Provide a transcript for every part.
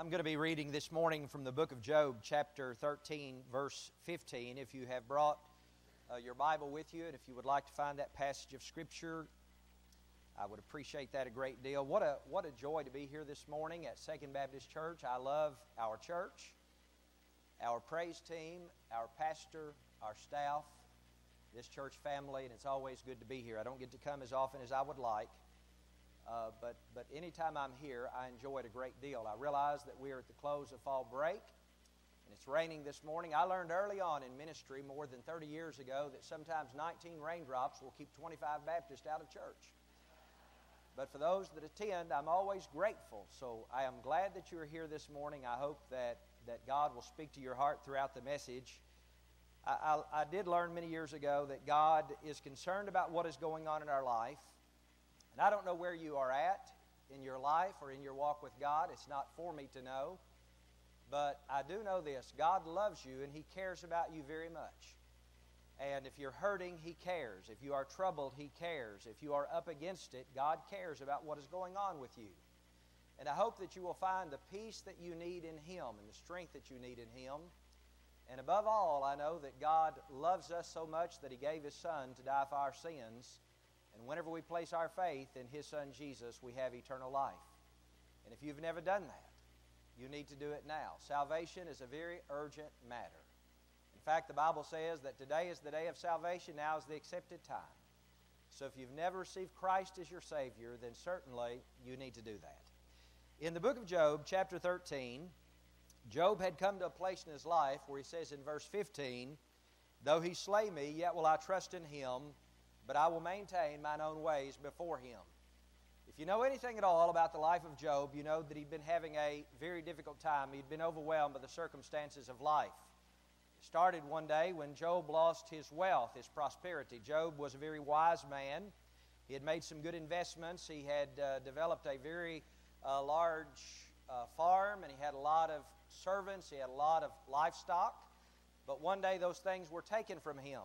I'm going to be reading this morning from the book of Job, chapter 13, verse 15. If you have brought uh, your Bible with you and if you would like to find that passage of Scripture, I would appreciate that a great deal. What a, what a joy to be here this morning at Second Baptist Church. I love our church, our praise team, our pastor, our staff, this church family, and it's always good to be here. I don't get to come as often as I would like. Uh, but, but anytime I'm here, I enjoy it a great deal. I realize that we are at the close of fall break, and it's raining this morning. I learned early on in ministry, more than 30 years ago, that sometimes 19 raindrops will keep 25 Baptists out of church. But for those that attend, I'm always grateful. So I am glad that you are here this morning. I hope that, that God will speak to your heart throughout the message. I, I, I did learn many years ago that God is concerned about what is going on in our life and I don't know where you are at in your life or in your walk with God. It's not for me to know. But I do know this God loves you and He cares about you very much. And if you're hurting, He cares. If you are troubled, He cares. If you are up against it, God cares about what is going on with you. And I hope that you will find the peace that you need in Him and the strength that you need in Him. And above all, I know that God loves us so much that He gave His Son to die for our sins and whenever we place our faith in His Son Jesus, we have eternal life. And if you've never done that, you need to do it now. Salvation is a very urgent matter. In fact, the Bible says that today is the day of salvation, now is the accepted time. So if you've never received Christ as your Savior, then certainly you need to do that. In the book of Job, chapter 13, Job had come to a place in his life where he says in verse 15, Though he slay me, yet will I trust in him but I will maintain mine own ways before him. If you know anything at all about the life of Job, you know that he'd been having a very difficult time. He'd been overwhelmed by the circumstances of life. It started one day when Job lost his wealth, his prosperity. Job was a very wise man. He had made some good investments. He had uh, developed a very uh, large uh, farm, and he had a lot of servants. He had a lot of livestock. But one day those things were taken from him.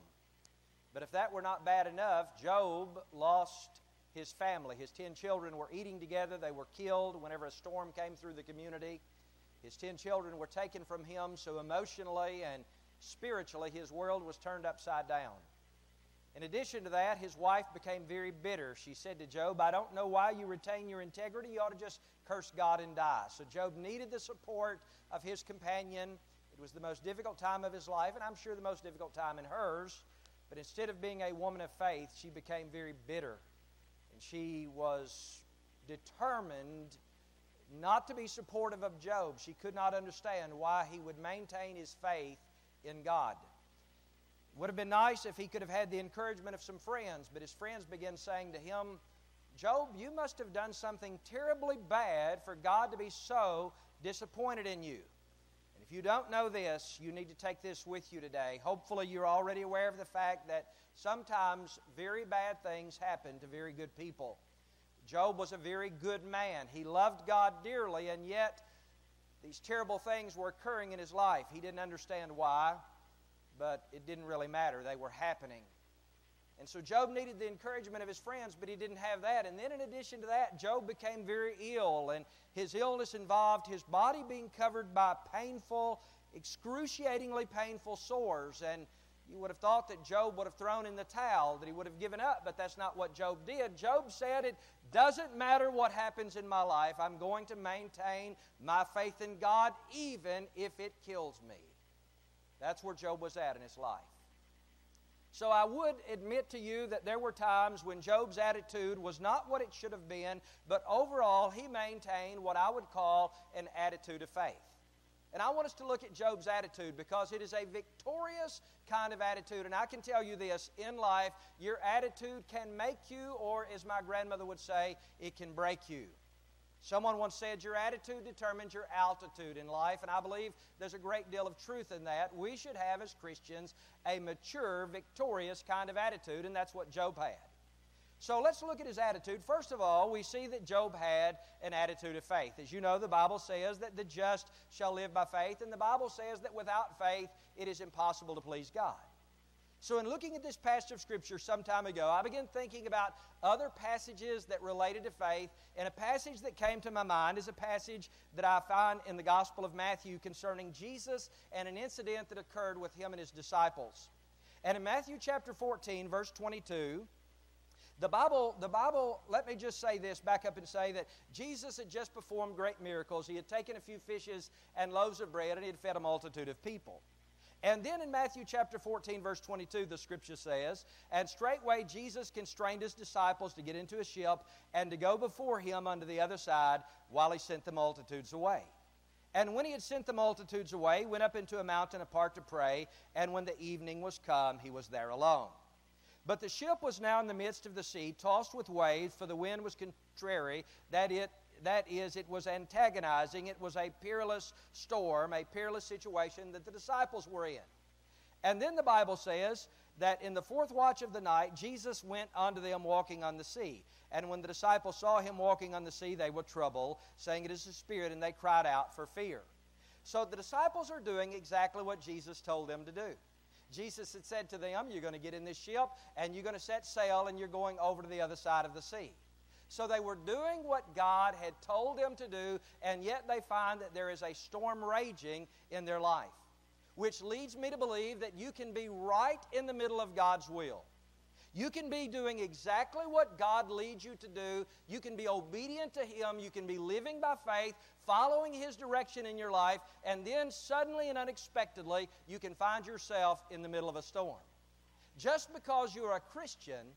But if that were not bad enough, Job lost his family. His ten children were eating together. They were killed whenever a storm came through the community. His ten children were taken from him, so emotionally and spiritually, his world was turned upside down. In addition to that, his wife became very bitter. She said to Job, I don't know why you retain your integrity. You ought to just curse God and die. So Job needed the support of his companion. It was the most difficult time of his life, and I'm sure the most difficult time in hers. But instead of being a woman of faith, she became very bitter. And she was determined not to be supportive of Job. She could not understand why he would maintain his faith in God. It would have been nice if he could have had the encouragement of some friends, but his friends began saying to him, Job, you must have done something terribly bad for God to be so disappointed in you. If you don't know this, you need to take this with you today. Hopefully, you're already aware of the fact that sometimes very bad things happen to very good people. Job was a very good man. He loved God dearly, and yet these terrible things were occurring in his life. He didn't understand why, but it didn't really matter. They were happening. And so Job needed the encouragement of his friends, but he didn't have that. And then, in addition to that, Job became very ill, and his illness involved his body being covered by painful, excruciatingly painful sores. And you would have thought that Job would have thrown in the towel, that he would have given up, but that's not what Job did. Job said, It doesn't matter what happens in my life, I'm going to maintain my faith in God, even if it kills me. That's where Job was at in his life. So I would admit to you that there were times when Job's attitude was not what it should have been, but overall he maintained what I would call an attitude of faith. And I want us to look at Job's attitude because it is a victorious kind of attitude. And I can tell you this in life, your attitude can make you, or as my grandmother would say, it can break you. Someone once said, Your attitude determines your altitude in life, and I believe there's a great deal of truth in that. We should have, as Christians, a mature, victorious kind of attitude, and that's what Job had. So let's look at his attitude. First of all, we see that Job had an attitude of faith. As you know, the Bible says that the just shall live by faith, and the Bible says that without faith it is impossible to please God. So, in looking at this passage of Scripture some time ago, I began thinking about other passages that related to faith, and a passage that came to my mind is a passage that I find in the Gospel of Matthew concerning Jesus and an incident that occurred with him and his disciples. And in Matthew chapter 14, verse 22, the Bible, the Bible, let me just say this, back up and say that Jesus had just performed great miracles. He had taken a few fishes and loaves of bread, and he had fed a multitude of people. And then in Matthew chapter 14, verse 22, the scripture says, And straightway Jesus constrained his disciples to get into a ship and to go before him unto the other side while he sent the multitudes away. And when he had sent the multitudes away, went up into a mountain apart to pray, and when the evening was come, he was there alone. But the ship was now in the midst of the sea, tossed with waves, for the wind was contrary, that it that is, it was antagonizing. It was a peerless storm, a peerless situation that the disciples were in. And then the Bible says that in the fourth watch of the night, Jesus went unto them walking on the sea. And when the disciples saw him walking on the sea, they were troubled, saying, It is a spirit, and they cried out for fear. So the disciples are doing exactly what Jesus told them to do. Jesus had said to them, You're going to get in this ship, and you're going to set sail, and you're going over to the other side of the sea. So they were doing what God had told them to do, and yet they find that there is a storm raging in their life, which leads me to believe that you can be right in the middle of God's will. You can be doing exactly what God leads you to do. You can be obedient to Him. You can be living by faith, following His direction in your life, and then suddenly and unexpectedly, you can find yourself in the middle of a storm. Just because you're a Christian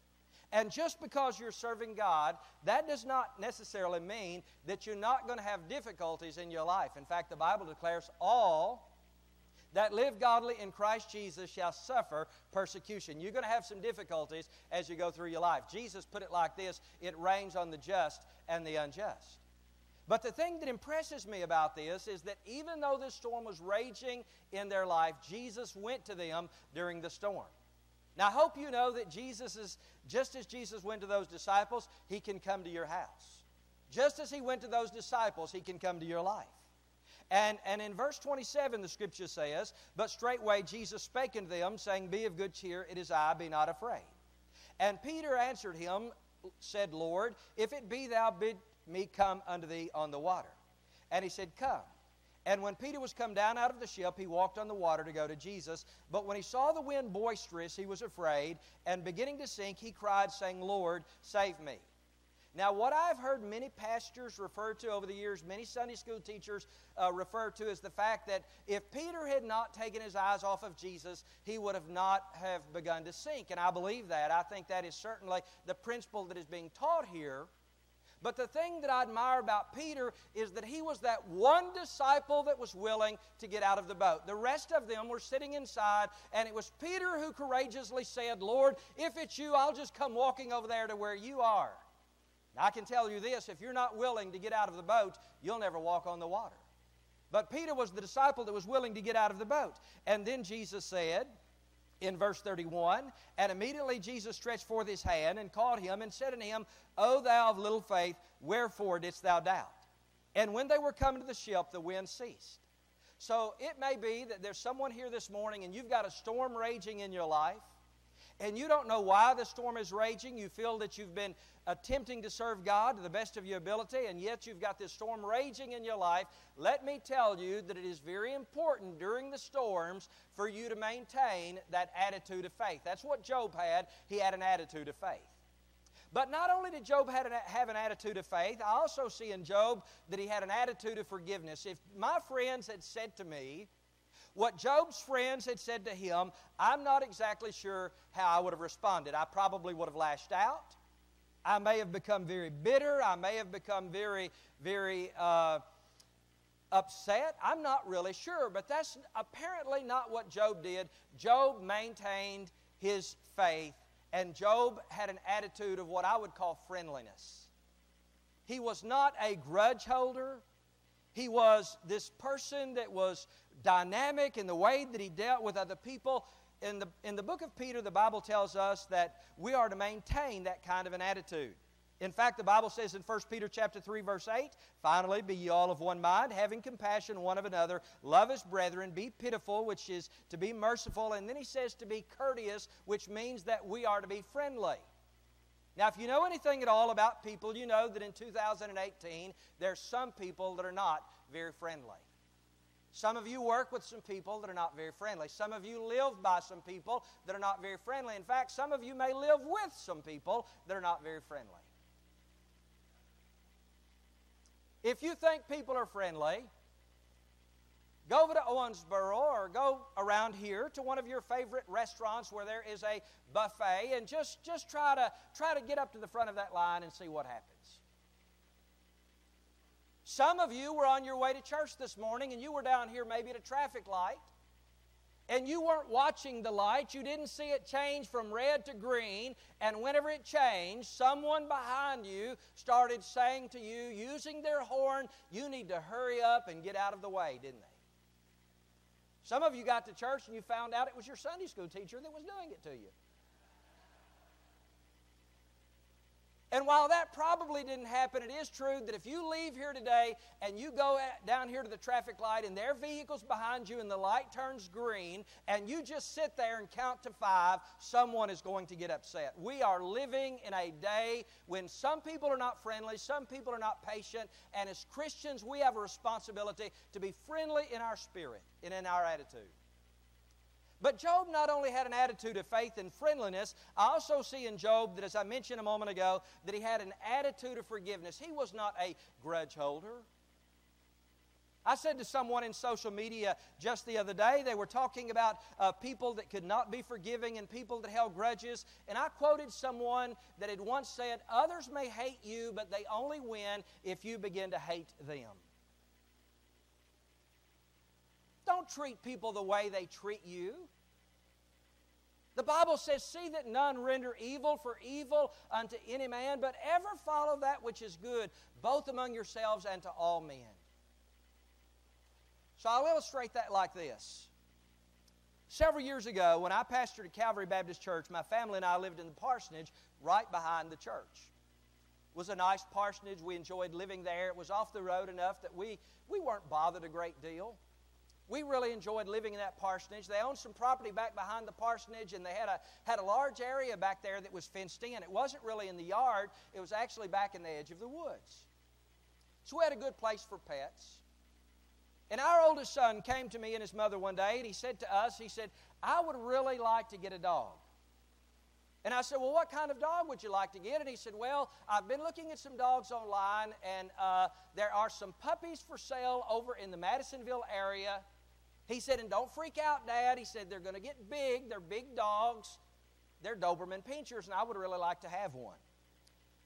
and just because you're serving God, that does not necessarily mean that you're not going to have difficulties in your life. In fact, the Bible declares all that live godly in Christ Jesus shall suffer persecution. You're going to have some difficulties as you go through your life. Jesus put it like this it rains on the just and the unjust. But the thing that impresses me about this is that even though this storm was raging in their life, Jesus went to them during the storm. Now, I hope you know that Jesus is, just as Jesus went to those disciples, He can come to your house. Just as He went to those disciples, He can come to your life. And, and in verse 27, the scripture says, But straightway Jesus spake unto them, saying, Be of good cheer, it is I, be not afraid. And Peter answered him, said, Lord, if it be thou bid me come unto thee on the water. And he said, Come. And when Peter was come down out of the ship, he walked on the water to go to Jesus. But when he saw the wind boisterous, he was afraid, and beginning to sink, he cried, saying, Lord, save me. Now, what I've heard many pastors refer to over the years, many Sunday school teachers uh, refer to, is the fact that if Peter had not taken his eyes off of Jesus, he would have not have begun to sink. And I believe that. I think that is certainly the principle that is being taught here. But the thing that I admire about Peter is that he was that one disciple that was willing to get out of the boat. The rest of them were sitting inside, and it was Peter who courageously said, Lord, if it's you, I'll just come walking over there to where you are. I can tell you this if you're not willing to get out of the boat, you'll never walk on the water. But Peter was the disciple that was willing to get out of the boat. And then Jesus said, in verse 31 And immediately Jesus stretched forth his hand and caught him and said unto him, O thou of little faith, wherefore didst thou doubt? And when they were come to the ship, the wind ceased. So it may be that there's someone here this morning and you've got a storm raging in your life and you don't know why the storm is raging. You feel that you've been attempting to serve God to the best of your ability, and yet you've got this storm raging in your life. Let me tell you that it is very important during the storms for you to maintain that attitude of faith. That's what Job had. He had an attitude of faith. But not only did Job have an attitude of faith, I also see in Job that he had an attitude of forgiveness. If my friends had said to me, what Job's friends had said to him, I'm not exactly sure how I would have responded. I probably would have lashed out. I may have become very bitter. I may have become very, very uh, upset. I'm not really sure, but that's apparently not what Job did. Job maintained his faith, and Job had an attitude of what I would call friendliness. He was not a grudge holder. He was this person that was dynamic in the way that he dealt with other people. In the, in the book of Peter, the Bible tells us that we are to maintain that kind of an attitude. In fact, the Bible says in 1 Peter chapter 3 verse 8, finally be ye all of one mind, having compassion one of another, love as brethren, be pitiful, which is to be merciful, and then he says to be courteous, which means that we are to be friendly. Now, if you know anything at all about people, you know that in 2018 there's some people that are not very friendly. Some of you work with some people that are not very friendly. Some of you live by some people that are not very friendly. In fact, some of you may live with some people that are not very friendly. If you think people are friendly, go over to Owensboro or go around here to one of your favorite restaurants where there is a buffet and just, just try, to, try to get up to the front of that line and see what happens. Some of you were on your way to church this morning and you were down here maybe at a traffic light and you weren't watching the light. You didn't see it change from red to green. And whenever it changed, someone behind you started saying to you, using their horn, you need to hurry up and get out of the way, didn't they? Some of you got to church and you found out it was your Sunday school teacher that was doing it to you. And while that probably didn't happen, it is true that if you leave here today and you go down here to the traffic light and their vehicle's behind you and the light turns green and you just sit there and count to five, someone is going to get upset. We are living in a day when some people are not friendly, some people are not patient, and as Christians, we have a responsibility to be friendly in our spirit and in our attitude. But Job not only had an attitude of faith and friendliness, I also see in Job that, as I mentioned a moment ago, that he had an attitude of forgiveness. He was not a grudge holder. I said to someone in social media just the other day, they were talking about uh, people that could not be forgiving and people that held grudges. And I quoted someone that had once said, Others may hate you, but they only win if you begin to hate them. Don't treat people the way they treat you. The Bible says, See that none render evil for evil unto any man, but ever follow that which is good, both among yourselves and to all men. So I'll illustrate that like this. Several years ago, when I pastored at Calvary Baptist Church, my family and I lived in the parsonage right behind the church. It was a nice parsonage. We enjoyed living there. It was off the road enough that we, we weren't bothered a great deal we really enjoyed living in that parsonage. They owned some property back behind the parsonage, and they had a, had a large area back there that was fenced in. It wasn't really in the yard, it was actually back in the edge of the woods. So we had a good place for pets. And our oldest son came to me and his mother one day, and he said to us, he said, I would really like to get a dog. And I said, Well, what kind of dog would you like to get? And he said, Well, I've been looking at some dogs online, and uh, there are some puppies for sale over in the Madisonville area. He said, and don't freak out, Dad. He said, they're going to get big. They're big dogs. They're Doberman Pinschers, and I would really like to have one.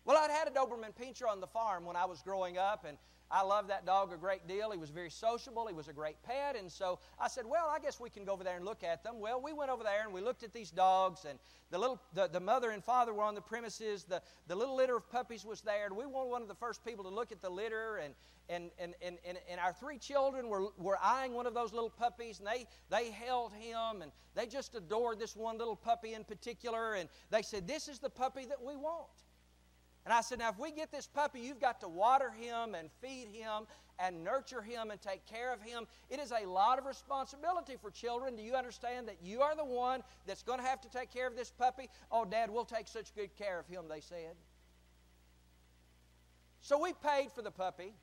Well, I'd had a Doberman Pinscher on the farm when I was growing up, and I loved that dog a great deal. He was very sociable. He was a great pet. And so I said, well, I guess we can go over there and look at them. Well, we went over there and we looked at these dogs, and the, little, the, the mother and father were on the premises. The, the little litter of puppies was there, and we were one of the first people to look at the litter. And, and, and, and, and, and our three children were, were eyeing one of those little puppies, and they, they held him, and they just adored this one little puppy in particular. And they said, This is the puppy that we want. And I said, Now, if we get this puppy, you've got to water him and feed him and nurture him and take care of him. It is a lot of responsibility for children. Do you understand that you are the one that's going to have to take care of this puppy? Oh, Dad, we'll take such good care of him, they said. So we paid for the puppy.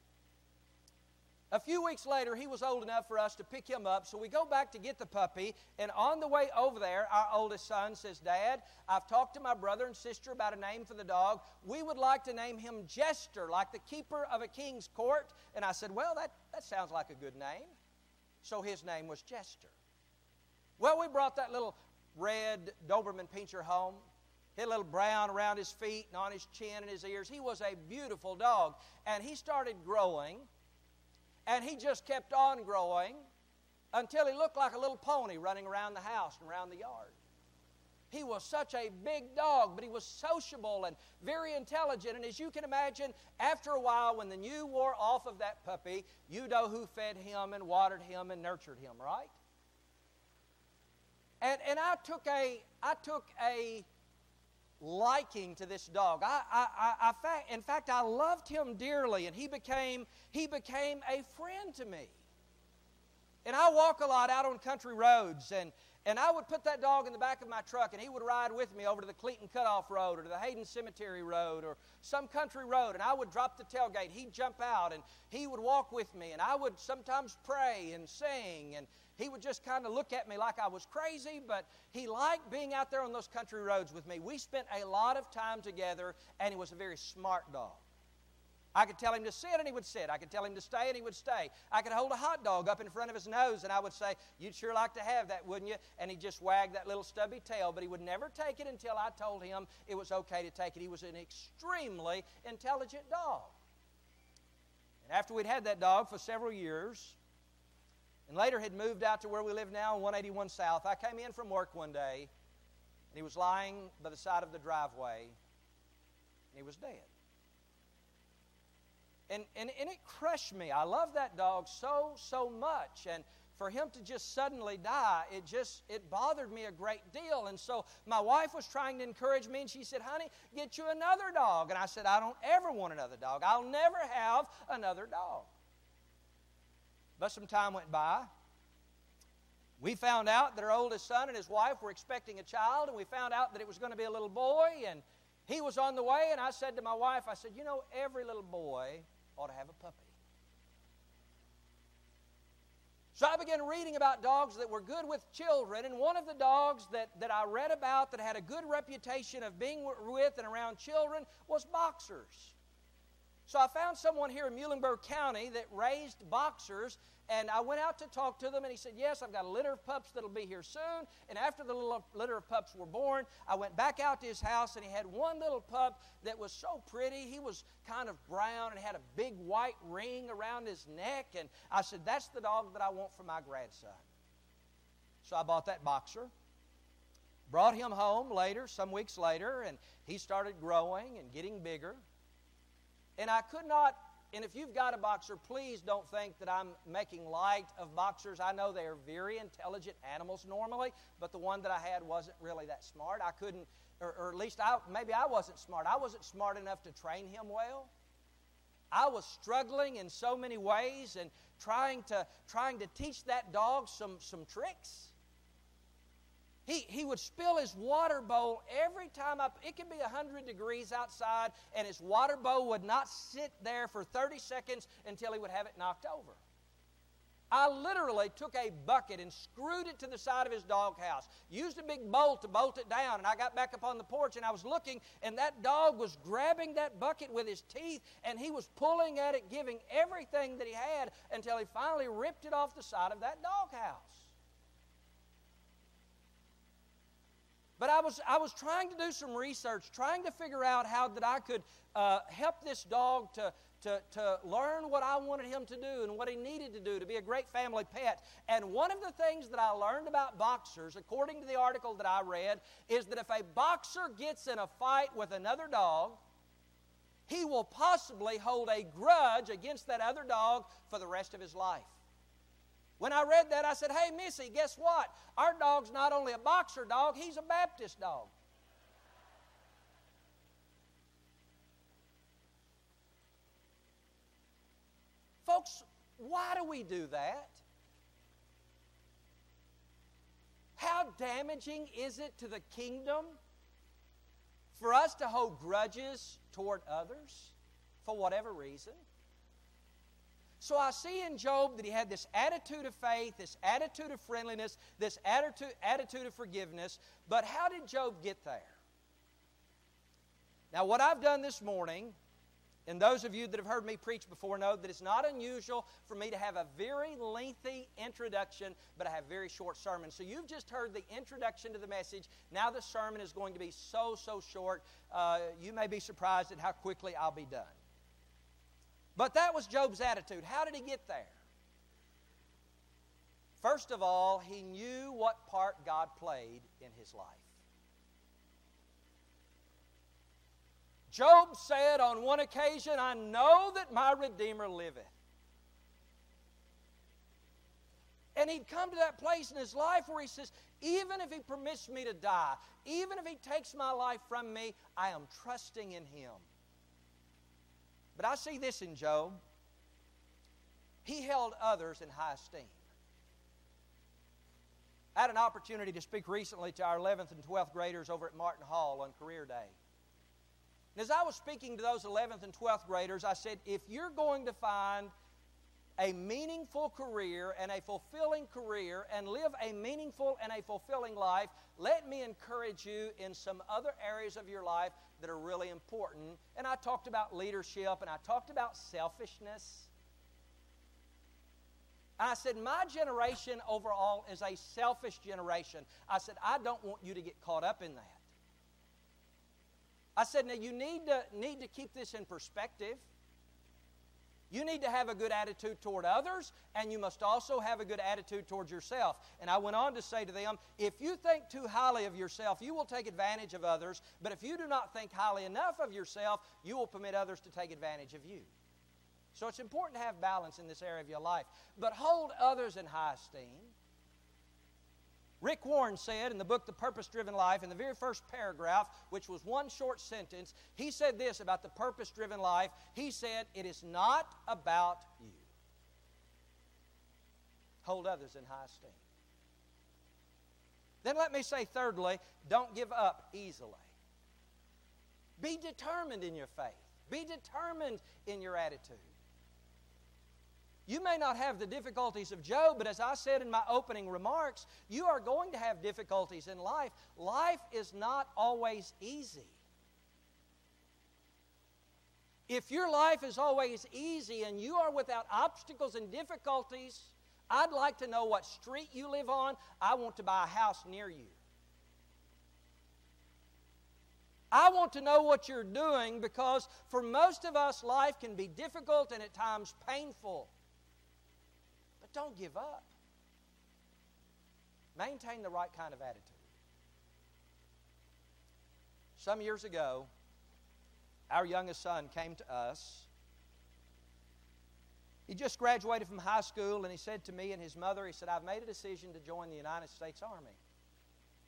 A few weeks later, he was old enough for us to pick him up, so we go back to get the puppy. And on the way over there, our oldest son says, Dad, I've talked to my brother and sister about a name for the dog. We would like to name him Jester, like the keeper of a king's court. And I said, Well, that, that sounds like a good name. So his name was Jester. Well, we brought that little red Doberman Pinscher home. He had a little brown around his feet and on his chin and his ears. He was a beautiful dog. And he started growing. And he just kept on growing until he looked like a little pony running around the house and around the yard. He was such a big dog, but he was sociable and very intelligent. And as you can imagine, after a while, when the new wore off of that puppy, you know who fed him and watered him and nurtured him, right? And, and I took a I took a liking to this dog. I, I, I, I, in fact, I loved him dearly, and he became, he became a friend to me. And I walk a lot out on country roads, and, and I would put that dog in the back of my truck, and he would ride with me over to the Cleaton Cutoff Road or to the Hayden Cemetery Road or some country road. And I would drop the tailgate. He'd jump out, and he would walk with me. And I would sometimes pray and sing. And he would just kind of look at me like I was crazy, but he liked being out there on those country roads with me. We spent a lot of time together, and he was a very smart dog. I could tell him to sit and he would sit. I could tell him to stay and he would stay. I could hold a hot dog up in front of his nose and I would say, You'd sure like to have that, wouldn't you? And he'd just wag that little stubby tail, but he would never take it until I told him it was okay to take it. He was an extremely intelligent dog. And after we'd had that dog for several years, and later had moved out to where we live now, 181 South, I came in from work one day and he was lying by the side of the driveway and he was dead. And, and, and it crushed me. I love that dog so, so much. And for him to just suddenly die, it just, it bothered me a great deal. And so my wife was trying to encourage me, and she said, honey, get you another dog. And I said, I don't ever want another dog. I'll never have another dog. But some time went by. We found out that our oldest son and his wife were expecting a child, and we found out that it was going to be a little boy, and he was on the way, and I said to my wife, I said, You know, every little boy ought to have a puppy. So I began reading about dogs that were good with children, and one of the dogs that, that I read about that had a good reputation of being with and around children was boxers. So I found someone here in Muhlenberg County that raised boxers, and I went out to talk to them, and he said, Yes, I've got a litter of pups that'll be here soon. And after the little litter of pups were born, I went back out to his house, and he had one little pup that was so pretty. He was kind of brown and had a big white ring around his neck. And I said, That's the dog that I want for my grandson. So I bought that boxer. Brought him home later, some weeks later, and he started growing and getting bigger. And I could not and if you've got a boxer, please don't think that I'm making light of boxers. I know they are very intelligent animals normally, but the one that I had wasn't really that smart. I couldn't, or, or at least I, maybe I wasn't smart. I wasn't smart enough to train him well. I was struggling in so many ways and trying to, trying to teach that dog some, some tricks. He, he would spill his water bowl every time up. It could be 100 degrees outside, and his water bowl would not sit there for 30 seconds until he would have it knocked over. I literally took a bucket and screwed it to the side of his doghouse, used a big bolt to bolt it down, and I got back up on the porch and I was looking, and that dog was grabbing that bucket with his teeth, and he was pulling at it, giving everything that he had until he finally ripped it off the side of that doghouse. But I was, I was trying to do some research, trying to figure out how that I could uh, help this dog to, to, to learn what I wanted him to do and what he needed to do to be a great family pet. And one of the things that I learned about boxers, according to the article that I read, is that if a boxer gets in a fight with another dog, he will possibly hold a grudge against that other dog for the rest of his life. When I read that, I said, Hey, Missy, guess what? Our dog's not only a boxer dog, he's a Baptist dog. Folks, why do we do that? How damaging is it to the kingdom for us to hold grudges toward others for whatever reason? So I see in Job that he had this attitude of faith, this attitude of friendliness, this attitude, attitude of forgiveness. But how did Job get there? Now, what I've done this morning, and those of you that have heard me preach before know that it's not unusual for me to have a very lengthy introduction, but I have very short sermons. So you've just heard the introduction to the message. Now the sermon is going to be so, so short. Uh, you may be surprised at how quickly I'll be done. But that was Job's attitude. How did he get there? First of all, he knew what part God played in his life. Job said on one occasion, I know that my Redeemer liveth. And he'd come to that place in his life where he says, even if he permits me to die, even if he takes my life from me, I am trusting in him. But I see this in Job. He held others in high esteem. I had an opportunity to speak recently to our 11th and 12th graders over at Martin Hall on Career Day. And as I was speaking to those 11th and 12th graders, I said, if you're going to find a meaningful career and a fulfilling career and live a meaningful and a fulfilling life, let me encourage you in some other areas of your life that are really important. And I talked about leadership and I talked about selfishness. I said, My generation overall is a selfish generation. I said, I don't want you to get caught up in that. I said, Now you need to, need to keep this in perspective. You need to have a good attitude toward others, and you must also have a good attitude towards yourself. And I went on to say to them if you think too highly of yourself, you will take advantage of others. But if you do not think highly enough of yourself, you will permit others to take advantage of you. So it's important to have balance in this area of your life. But hold others in high esteem. Rick Warren said in the book The Purpose Driven Life, in the very first paragraph, which was one short sentence, he said this about the purpose driven life. He said, It is not about you. Hold others in high esteem. Then let me say, thirdly, don't give up easily. Be determined in your faith, be determined in your attitude. You may not have the difficulties of Job, but as I said in my opening remarks, you are going to have difficulties in life. Life is not always easy. If your life is always easy and you are without obstacles and difficulties, I'd like to know what street you live on. I want to buy a house near you. I want to know what you're doing because for most of us, life can be difficult and at times painful. But don't give up. Maintain the right kind of attitude. Some years ago, our youngest son came to us. He just graduated from high school, and he said to me and his mother, he said, I've made a decision to join the United States Army.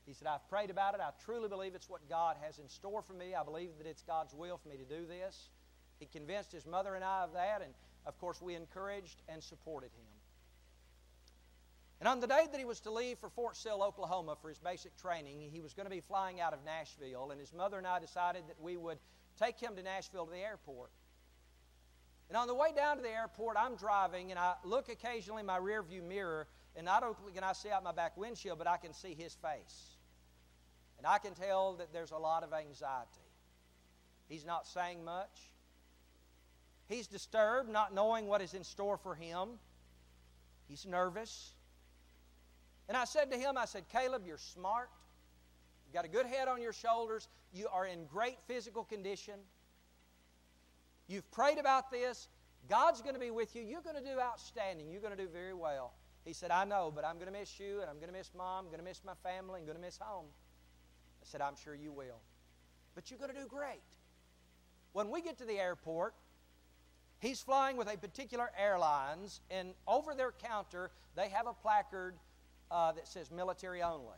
He said, I've prayed about it. I truly believe it's what God has in store for me. I believe that it's God's will for me to do this. He convinced his mother and I of that, and of course, we encouraged and supported him. And on the day that he was to leave for Fort Sill, Oklahoma for his basic training, he was going to be flying out of Nashville, and his mother and I decided that we would take him to Nashville to the airport. And on the way down to the airport, I'm driving, and I look occasionally in my rearview mirror, and not only can I see out my back windshield, but I can see his face. And I can tell that there's a lot of anxiety. He's not saying much. He's disturbed, not knowing what is in store for him. He's nervous. And I said to him, I said, Caleb, you're smart. You've got a good head on your shoulders. You are in great physical condition. You've prayed about this. God's going to be with you. You're going to do outstanding. You're going to do very well. He said, I know, but I'm going to miss you, and I'm going to miss mom, I'm going to miss my family, I'm going to miss home. I said, I'm sure you will. But you're going to do great. When we get to the airport, he's flying with a particular airlines, and over their counter, they have a placard uh, that says military only.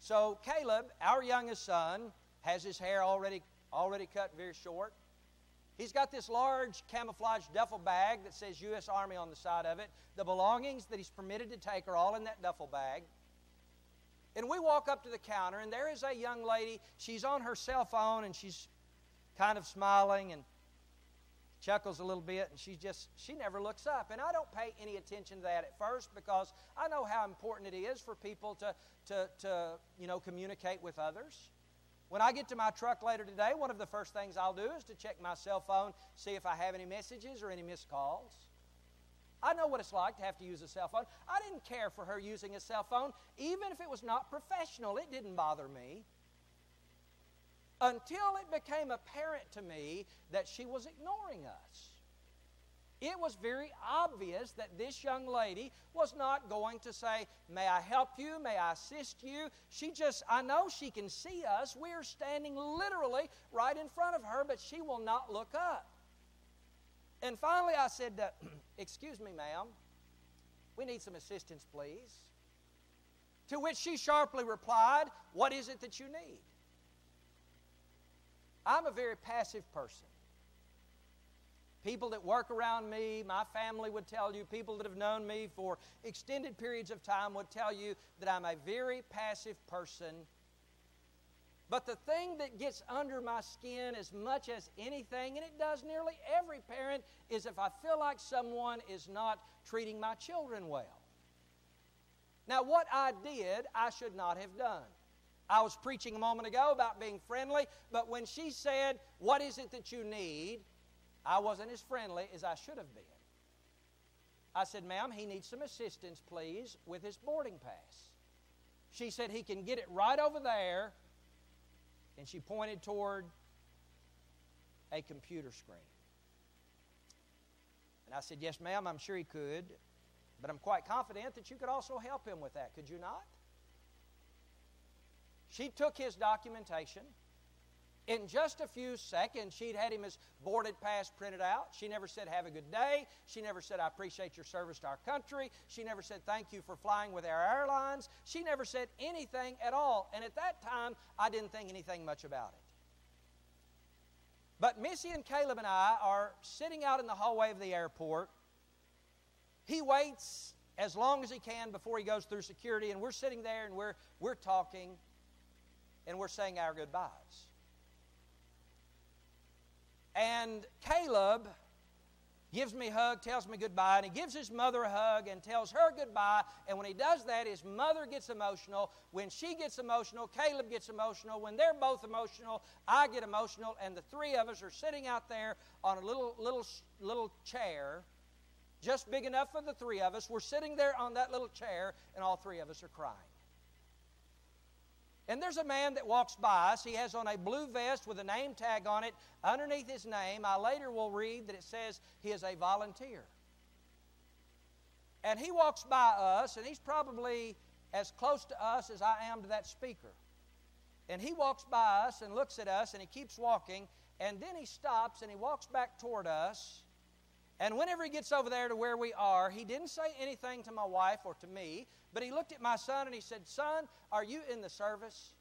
So Caleb, our youngest son, has his hair already, already cut very short. He's got this large camouflage duffel bag that says U.S. Army on the side of it. The belongings that he's permitted to take are all in that duffel bag. And we walk up to the counter, and there is a young lady. She's on her cell phone, and she's kind of smiling, and chuckles a little bit and she just she never looks up and i don't pay any attention to that at first because i know how important it is for people to to, to you know communicate with others when i get to my truck later today one of the first things i'll do is to check my cell phone see if i have any messages or any missed calls I know what it's like to have to use a cell phone. I didn't care for her using a cell phone, even if it was not professional. It didn't bother me until it became apparent to me that she was ignoring us. It was very obvious that this young lady was not going to say, May I help you? May I assist you? She just, I know she can see us. We are standing literally right in front of her, but she will not look up. And finally, I said, Excuse me, ma'am. We need some assistance, please. To which she sharply replied, What is it that you need? I'm a very passive person. People that work around me, my family would tell you, people that have known me for extended periods of time would tell you that I'm a very passive person. But the thing that gets under my skin as much as anything, and it does nearly every parent, is if I feel like someone is not treating my children well. Now, what I did, I should not have done. I was preaching a moment ago about being friendly, but when she said, What is it that you need? I wasn't as friendly as I should have been. I said, Ma'am, he needs some assistance, please, with his boarding pass. She said, He can get it right over there. And she pointed toward a computer screen. And I said, Yes, ma'am, I'm sure he could. But I'm quite confident that you could also help him with that, could you not? She took his documentation. In just a few seconds, she'd had him his boarded pass printed out. She never said, Have a good day. She never said, I appreciate your service to our country. She never said, Thank you for flying with our airlines. She never said anything at all. And at that time, I didn't think anything much about it. But Missy and Caleb and I are sitting out in the hallway of the airport. He waits as long as he can before he goes through security, and we're sitting there and we're, we're talking and we're saying our goodbyes. And Caleb gives me a hug, tells me goodbye, and he gives his mother a hug and tells her goodbye. And when he does that, his mother gets emotional. When she gets emotional, Caleb gets emotional. When they're both emotional, I get emotional. And the three of us are sitting out there on a little, little, little chair, just big enough for the three of us. We're sitting there on that little chair, and all three of us are crying. And there's a man that walks by us. He has on a blue vest with a name tag on it. Underneath his name, I later will read that it says he is a volunteer. And he walks by us, and he's probably as close to us as I am to that speaker. And he walks by us and looks at us, and he keeps walking, and then he stops and he walks back toward us. And whenever he gets over there to where we are, he didn't say anything to my wife or to me, but he looked at my son and he said, Son, are you in the service?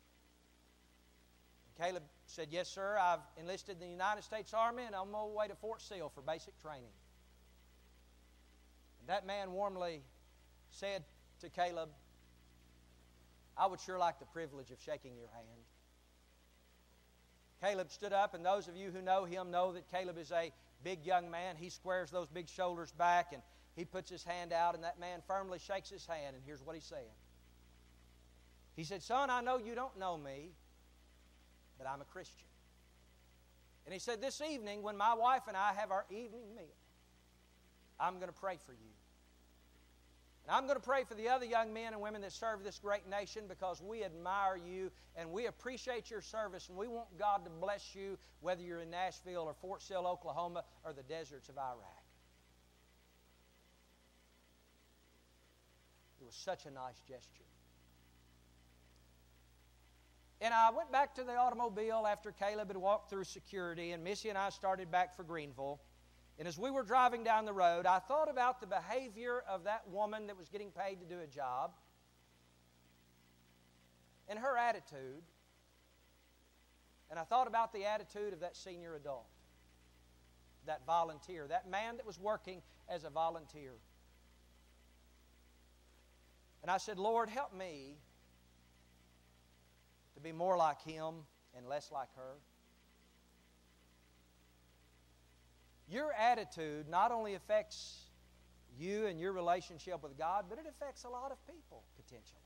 And Caleb said, Yes, sir. I've enlisted in the United States Army and I'm on my way to Fort Sill for basic training. And that man warmly said to Caleb, I would sure like the privilege of shaking your hand. Caleb stood up, and those of you who know him know that Caleb is a big young man. He squares those big shoulders back and he puts his hand out, and that man firmly shakes his hand. And here's what he said He said, Son, I know you don't know me, but I'm a Christian. And he said, This evening, when my wife and I have our evening meal, I'm going to pray for you. And I'm going to pray for the other young men and women that serve this great nation because we admire you and we appreciate your service and we want God to bless you whether you're in Nashville or Fort Sill, Oklahoma or the deserts of Iraq. It was such a nice gesture. And I went back to the automobile after Caleb had walked through security, and Missy and I started back for Greenville. And as we were driving down the road, I thought about the behavior of that woman that was getting paid to do a job and her attitude. And I thought about the attitude of that senior adult, that volunteer, that man that was working as a volunteer. And I said, Lord, help me to be more like him and less like her. Your attitude not only affects you and your relationship with God, but it affects a lot of people potentially.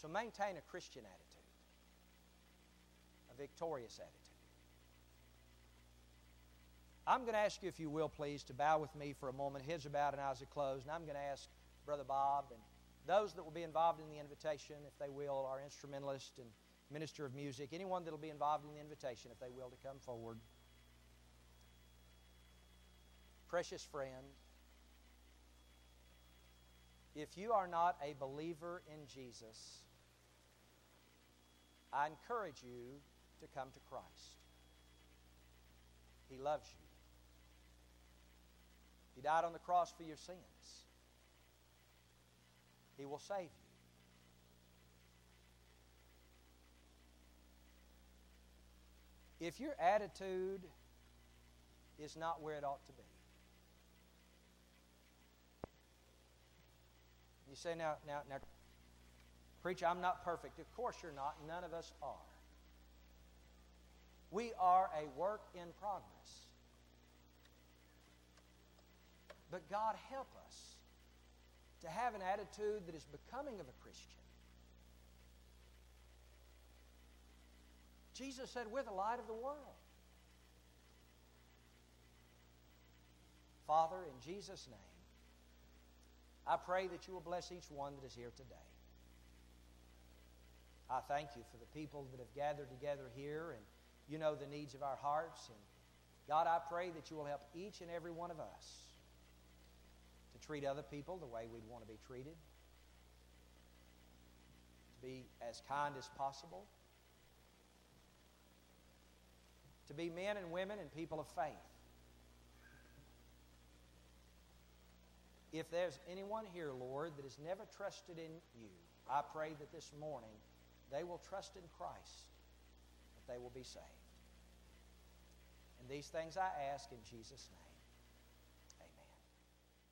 So maintain a Christian attitude, a victorious attitude. I'm going to ask you, if you will, please, to bow with me for a moment. Heads are bowed and eyes are closed. And I'm going to ask Brother Bob and those that will be involved in the invitation, if they will, our instrumentalist and minister of music, anyone that will be involved in the invitation, if they will, to come forward. Precious friend, if you are not a believer in Jesus, I encourage you to come to Christ. He loves you. He died on the cross for your sins. He will save you. If your attitude is not where it ought to be, you say, now, now, now, preacher, I'm not perfect. Of course you're not. None of us are. We are a work in progress. But God help us to have an attitude that is becoming of a Christian. Jesus said, We're the light of the world. Father, in Jesus' name, I pray that you will bless each one that is here today. I thank you for the people that have gathered together here, and you know the needs of our hearts. And God, I pray that you will help each and every one of us to treat other people the way we'd want to be treated, to be as kind as possible to be men and women and people of faith. If there's anyone here, Lord, that has never trusted in you, I pray that this morning they will trust in Christ, that they will be saved. And these things I ask in Jesus' name. Amen.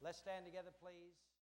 Let's stand together, please.